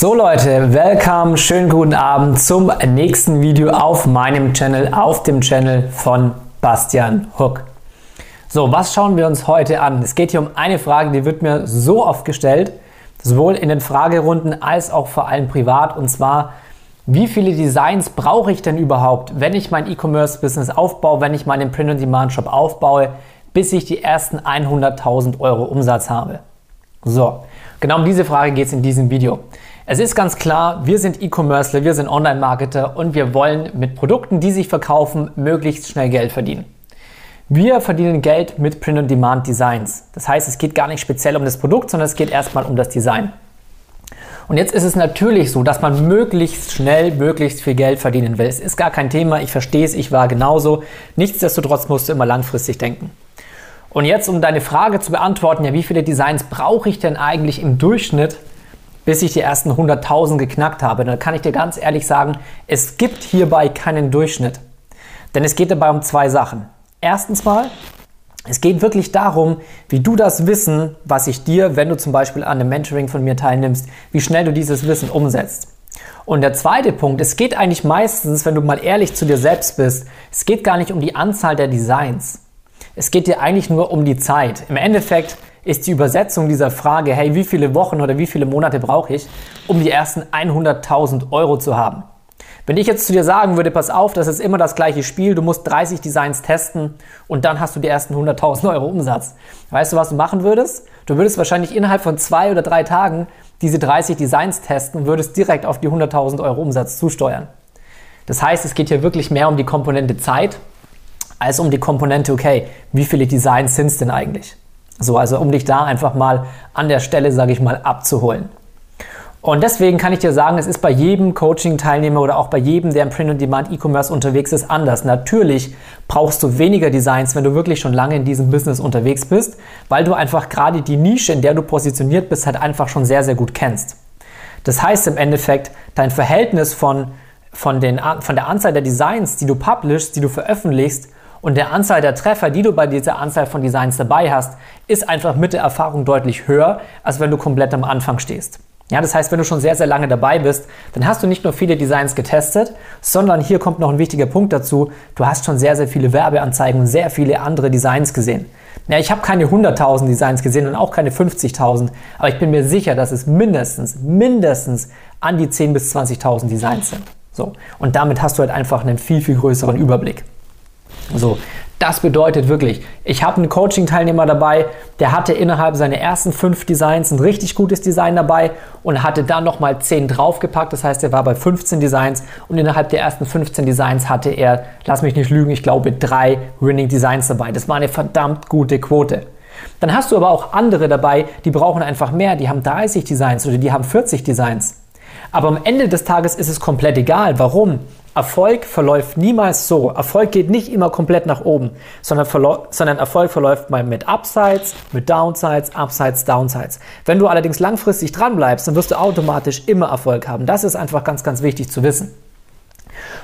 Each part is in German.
So Leute, welcome, schönen guten Abend zum nächsten Video auf meinem Channel, auf dem Channel von Bastian Hook. So, was schauen wir uns heute an? Es geht hier um eine Frage, die wird mir so oft gestellt, sowohl in den Fragerunden als auch vor allem privat, und zwar, wie viele Designs brauche ich denn überhaupt, wenn ich mein E-Commerce-Business aufbaue, wenn ich meinen Print-on-Demand-Shop aufbaue, bis ich die ersten 100.000 Euro Umsatz habe? So, genau um diese Frage geht es in diesem Video. Es ist ganz klar, wir sind E-Commercer, wir sind Online-Marketer und wir wollen mit Produkten, die sich verkaufen, möglichst schnell Geld verdienen. Wir verdienen Geld mit Print-on-Demand-Designs. Das heißt, es geht gar nicht speziell um das Produkt, sondern es geht erstmal um das Design. Und jetzt ist es natürlich so, dass man möglichst schnell, möglichst viel Geld verdienen will. Es ist gar kein Thema, ich verstehe es, ich war genauso. Nichtsdestotrotz musst du immer langfristig denken. Und jetzt, um deine Frage zu beantworten, ja, wie viele Designs brauche ich denn eigentlich im Durchschnitt, bis ich die ersten 100.000 geknackt habe. Dann kann ich dir ganz ehrlich sagen, es gibt hierbei keinen Durchschnitt. Denn es geht dabei um zwei Sachen. Erstens mal, es geht wirklich darum, wie du das Wissen, was ich dir, wenn du zum Beispiel an einem Mentoring von mir teilnimmst, wie schnell du dieses Wissen umsetzt. Und der zweite Punkt, es geht eigentlich meistens, wenn du mal ehrlich zu dir selbst bist, es geht gar nicht um die Anzahl der Designs. Es geht dir eigentlich nur um die Zeit. Im Endeffekt ist die Übersetzung dieser Frage, hey, wie viele Wochen oder wie viele Monate brauche ich, um die ersten 100.000 Euro zu haben? Wenn ich jetzt zu dir sagen würde, pass auf, das ist immer das gleiche Spiel, du musst 30 Designs testen und dann hast du die ersten 100.000 Euro Umsatz. Weißt du, was du machen würdest? Du würdest wahrscheinlich innerhalb von zwei oder drei Tagen diese 30 Designs testen und würdest direkt auf die 100.000 Euro Umsatz zusteuern. Das heißt, es geht hier wirklich mehr um die Komponente Zeit als um die Komponente, okay, wie viele Designs sind es denn eigentlich? So, also um dich da einfach mal an der Stelle, sage ich mal, abzuholen. Und deswegen kann ich dir sagen, es ist bei jedem Coaching-Teilnehmer oder auch bei jedem, der im Print-on-Demand E-Commerce unterwegs ist, anders. Natürlich brauchst du weniger Designs, wenn du wirklich schon lange in diesem Business unterwegs bist, weil du einfach gerade die Nische, in der du positioniert bist, halt einfach schon sehr, sehr gut kennst. Das heißt im Endeffekt, dein Verhältnis von, von, den, von der Anzahl der Designs, die du publishst, die du veröffentlichst, und der Anzahl der Treffer, die du bei dieser Anzahl von Designs dabei hast, ist einfach mit der Erfahrung deutlich höher, als wenn du komplett am Anfang stehst. Ja, das heißt, wenn du schon sehr, sehr lange dabei bist, dann hast du nicht nur viele Designs getestet, sondern hier kommt noch ein wichtiger Punkt dazu. Du hast schon sehr, sehr viele Werbeanzeigen und sehr viele andere Designs gesehen. Ja, ich habe keine 100.000 Designs gesehen und auch keine 50.000, aber ich bin mir sicher, dass es mindestens, mindestens an die 10.000 bis 20.000 Designs sind. So. Und damit hast du halt einfach einen viel, viel größeren Überblick. So, das bedeutet wirklich, ich habe einen Coaching-Teilnehmer dabei, der hatte innerhalb seiner ersten fünf Designs ein richtig gutes Design dabei und hatte dann nochmal zehn draufgepackt. Das heißt, er war bei 15 Designs und innerhalb der ersten 15 Designs hatte er, lass mich nicht lügen, ich glaube drei Winning Designs dabei. Das war eine verdammt gute Quote. Dann hast du aber auch andere dabei, die brauchen einfach mehr, die haben 30 Designs oder die haben 40 Designs. Aber am Ende des Tages ist es komplett egal. Warum? Erfolg verläuft niemals so. Erfolg geht nicht immer komplett nach oben, sondern, sondern, Erfolg verläuft mal mit Upsides, mit Downsides, Upsides, Downsides. Wenn du allerdings langfristig dran bleibst, dann wirst du automatisch immer Erfolg haben. Das ist einfach ganz, ganz wichtig zu wissen.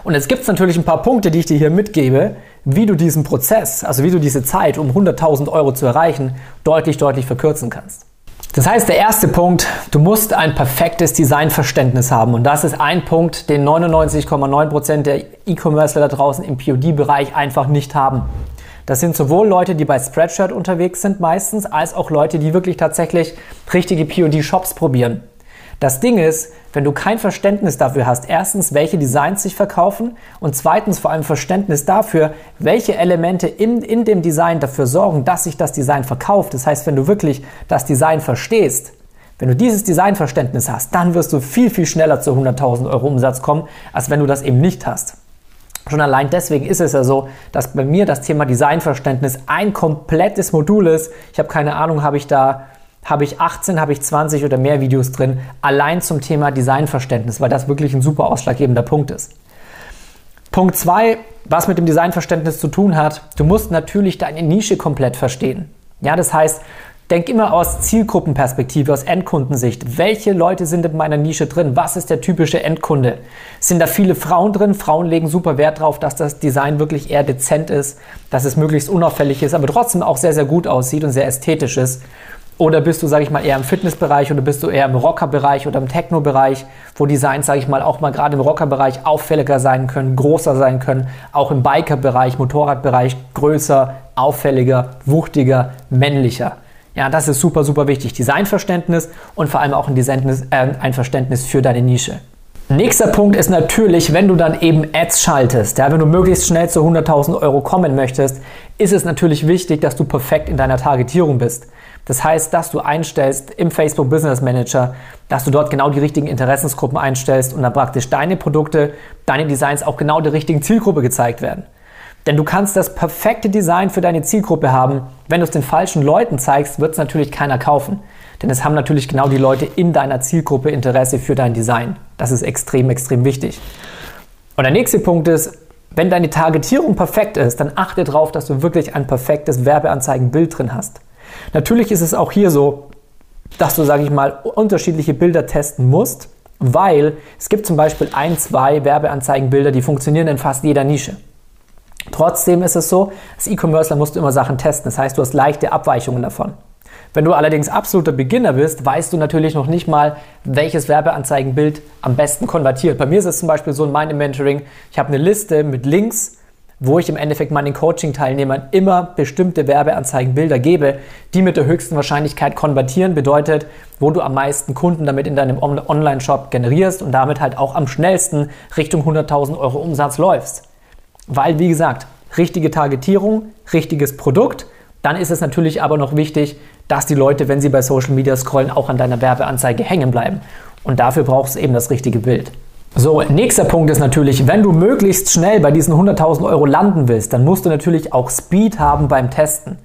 Und jetzt gibt es natürlich ein paar Punkte, die ich dir hier mitgebe, wie du diesen Prozess, also wie du diese Zeit, um 100.000 Euro zu erreichen, deutlich, deutlich verkürzen kannst. Das heißt, der erste Punkt, du musst ein perfektes Designverständnis haben. Und das ist ein Punkt, den 99,9% der E-Commercer da draußen im POD-Bereich einfach nicht haben. Das sind sowohl Leute, die bei Spreadshirt unterwegs sind meistens, als auch Leute, die wirklich tatsächlich richtige POD-Shops probieren. Das Ding ist, wenn du kein Verständnis dafür hast, erstens, welche Designs sich verkaufen und zweitens vor allem Verständnis dafür, welche Elemente in, in dem Design dafür sorgen, dass sich das Design verkauft. Das heißt, wenn du wirklich das Design verstehst, wenn du dieses Designverständnis hast, dann wirst du viel, viel schneller zu 100.000 Euro Umsatz kommen, als wenn du das eben nicht hast. Schon allein deswegen ist es ja so, dass bei mir das Thema Designverständnis ein komplettes Modul ist. Ich habe keine Ahnung, habe ich da habe ich 18, habe ich 20 oder mehr Videos drin, allein zum Thema Designverständnis, weil das wirklich ein super ausschlaggebender Punkt ist. Punkt 2, was mit dem Designverständnis zu tun hat, du musst natürlich deine Nische komplett verstehen. Ja, das heißt, denk immer aus Zielgruppenperspektive, aus Endkundensicht. Welche Leute sind in meiner Nische drin? Was ist der typische Endkunde? Sind da viele Frauen drin? Frauen legen super Wert darauf, dass das Design wirklich eher dezent ist, dass es möglichst unauffällig ist, aber trotzdem auch sehr, sehr gut aussieht und sehr ästhetisch ist. Oder bist du, sage ich mal, eher im Fitnessbereich oder bist du eher im Rockerbereich oder im Techno-Bereich, wo Designs, sage ich mal, auch mal gerade im Rockerbereich auffälliger sein können, größer sein können, auch im Biker-Bereich, Motorradbereich größer, auffälliger, wuchtiger, männlicher. Ja, das ist super, super wichtig. Designverständnis und vor allem auch ein, Design, äh, ein Verständnis für deine Nische. Nächster Punkt ist natürlich, wenn du dann eben Ads schaltest, ja, wenn du möglichst schnell zu 100.000 Euro kommen möchtest, ist es natürlich wichtig, dass du perfekt in deiner Targetierung bist. Das heißt, dass du einstellst im Facebook Business Manager, dass du dort genau die richtigen Interessensgruppen einstellst und dann praktisch deine Produkte, deine Designs auch genau der richtigen Zielgruppe gezeigt werden. Denn du kannst das perfekte Design für deine Zielgruppe haben. Wenn du es den falschen Leuten zeigst, wird es natürlich keiner kaufen. Denn es haben natürlich genau die Leute in deiner Zielgruppe Interesse für dein Design. Das ist extrem, extrem wichtig. Und der nächste Punkt ist, wenn deine Targetierung perfekt ist, dann achte darauf, dass du wirklich ein perfektes Werbeanzeigenbild drin hast. Natürlich ist es auch hier so, dass du, sage ich mal, unterschiedliche Bilder testen musst, weil es gibt zum Beispiel ein, zwei Werbeanzeigenbilder, die funktionieren in fast jeder Nische. Trotzdem ist es so, als E-Commercer musst du immer Sachen testen. Das heißt, du hast leichte Abweichungen davon. Wenn du allerdings absoluter Beginner bist, weißt du natürlich noch nicht mal, welches Werbeanzeigenbild am besten konvertiert. Bei mir ist es zum Beispiel so in meinem Mentoring, ich habe eine Liste mit Links, wo ich im Endeffekt meinen Coaching-Teilnehmern immer bestimmte Werbeanzeigenbilder gebe, die mit der höchsten Wahrscheinlichkeit konvertieren, bedeutet, wo du am meisten Kunden damit in deinem Online-Shop generierst und damit halt auch am schnellsten Richtung 100.000 Euro Umsatz läufst. Weil, wie gesagt, richtige Targetierung, richtiges Produkt, dann ist es natürlich aber noch wichtig, dass die Leute, wenn sie bei Social Media scrollen, auch an deiner Werbeanzeige hängen bleiben. Und dafür brauchst du eben das richtige Bild. So, nächster Punkt ist natürlich, wenn du möglichst schnell bei diesen 100.000 Euro landen willst, dann musst du natürlich auch Speed haben beim Testen.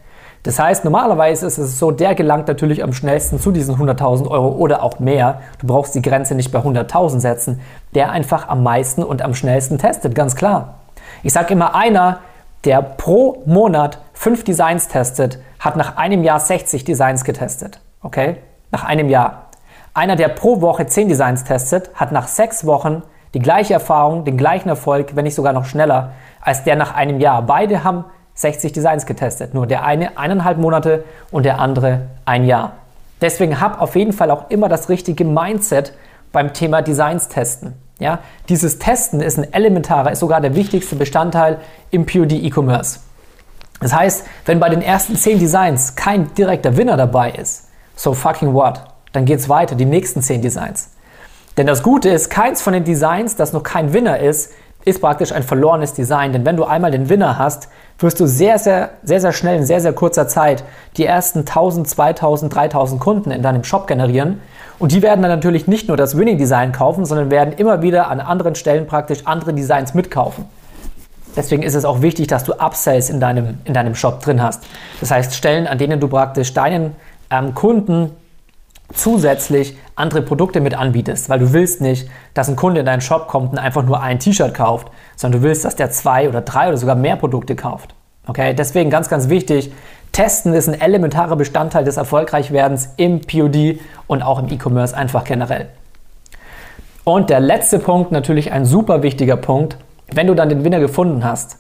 Das heißt, normalerweise ist es so, der gelangt natürlich am schnellsten zu diesen 100.000 Euro oder auch mehr. Du brauchst die Grenze nicht bei 100.000 setzen, der einfach am meisten und am schnellsten testet, ganz klar. Ich sage immer, einer, der pro Monat fünf Designs testet, hat nach einem Jahr 60 Designs getestet. Okay? Nach einem Jahr. Einer, der pro Woche 10 Designs testet, hat nach sechs Wochen die gleiche Erfahrung, den gleichen Erfolg, wenn nicht sogar noch schneller, als der nach einem Jahr. Beide haben 60 Designs getestet. Nur der eine eineinhalb Monate und der andere ein Jahr. Deswegen hab auf jeden Fall auch immer das richtige Mindset beim Thema Designs testen. Ja, dieses Testen ist ein elementarer, ist sogar der wichtigste Bestandteil im POD E-Commerce. Das heißt, wenn bei den ersten 10 Designs kein direkter Winner dabei ist, so fucking what? Dann geht es weiter, die nächsten 10 Designs. Denn das Gute ist, keins von den Designs, das noch kein Winner ist, ist praktisch ein verlorenes Design. Denn wenn du einmal den Winner hast, wirst du sehr, sehr, sehr, sehr schnell in sehr, sehr kurzer Zeit die ersten 1000, 2000, 3000 Kunden in deinem Shop generieren. Und die werden dann natürlich nicht nur das Winning Design kaufen, sondern werden immer wieder an anderen Stellen praktisch andere Designs mitkaufen. Deswegen ist es auch wichtig, dass du Upsells in deinem, in deinem Shop drin hast. Das heißt, Stellen, an denen du praktisch deinen ähm, Kunden zusätzlich andere Produkte mit anbietest, weil du willst nicht, dass ein Kunde in deinen Shop kommt und einfach nur ein T-Shirt kauft, sondern du willst, dass der zwei oder drei oder sogar mehr Produkte kauft. Okay, deswegen ganz, ganz wichtig, Testen ist ein elementarer Bestandteil des Erfolgreichwerdens im POD und auch im E-Commerce einfach generell. Und der letzte Punkt, natürlich ein super wichtiger Punkt, wenn du dann den Winner gefunden hast,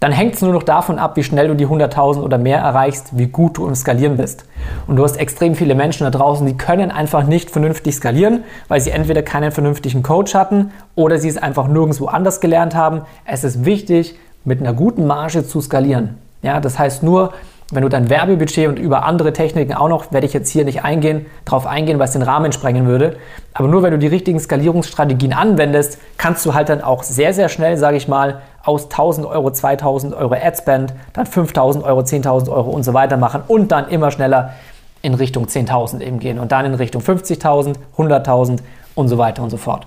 dann hängt es nur noch davon ab, wie schnell du die 100.000 oder mehr erreichst, wie gut du im Skalieren bist. Und du hast extrem viele Menschen da draußen, die können einfach nicht vernünftig skalieren, weil sie entweder keinen vernünftigen Coach hatten oder sie es einfach nirgendwo anders gelernt haben. Es ist wichtig, mit einer guten Marge zu skalieren. Ja, das heißt nur, wenn du dein Werbebudget und über andere Techniken auch noch, werde ich jetzt hier nicht eingehen, darauf eingehen, weil es den Rahmen sprengen würde. Aber nur wenn du die richtigen Skalierungsstrategien anwendest, kannst du halt dann auch sehr, sehr schnell, sage ich mal, aus 1000 Euro, 2000 Euro Adspend, dann 5000 Euro, 10.000 Euro und so weiter machen und dann immer schneller in Richtung 10.000 eben gehen und dann in Richtung 50.000, 100.000 und so weiter und so fort.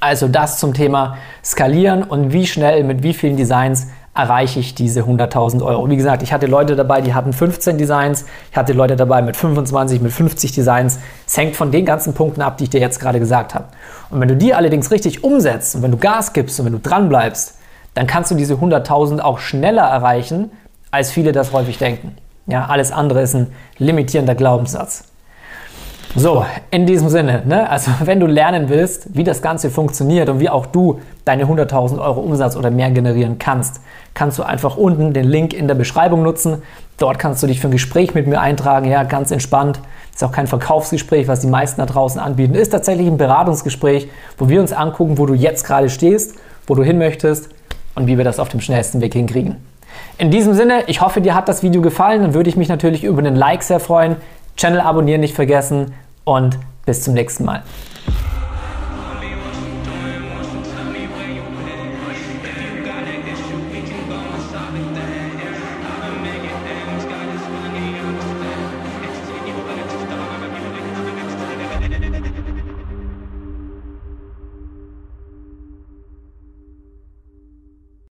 Also das zum Thema Skalieren und wie schnell mit wie vielen Designs erreiche ich diese 100.000 Euro. Wie gesagt, ich hatte Leute dabei, die hatten 15 Designs, ich hatte Leute dabei mit 25, mit 50 Designs. Es hängt von den ganzen Punkten ab, die ich dir jetzt gerade gesagt habe. Und wenn du die allerdings richtig umsetzt und wenn du Gas gibst und wenn du dran bleibst, dann kannst du diese 100.000 auch schneller erreichen, als viele das häufig denken. Ja, alles andere ist ein limitierender Glaubenssatz. So, in diesem Sinne, ne? also wenn du lernen willst, wie das Ganze funktioniert und wie auch du deine 100.000 Euro Umsatz oder mehr generieren kannst, kannst du einfach unten den Link in der Beschreibung nutzen. Dort kannst du dich für ein Gespräch mit mir eintragen, ja, ganz entspannt. Ist auch kein Verkaufsgespräch, was die meisten da draußen anbieten. Ist tatsächlich ein Beratungsgespräch, wo wir uns angucken, wo du jetzt gerade stehst, wo du hin möchtest und wie wir das auf dem schnellsten Weg hinkriegen. In diesem Sinne, ich hoffe, dir hat das Video gefallen. Dann würde ich mich natürlich über einen Like sehr freuen. Channel abonnieren nicht vergessen und bis zum nächsten Mal.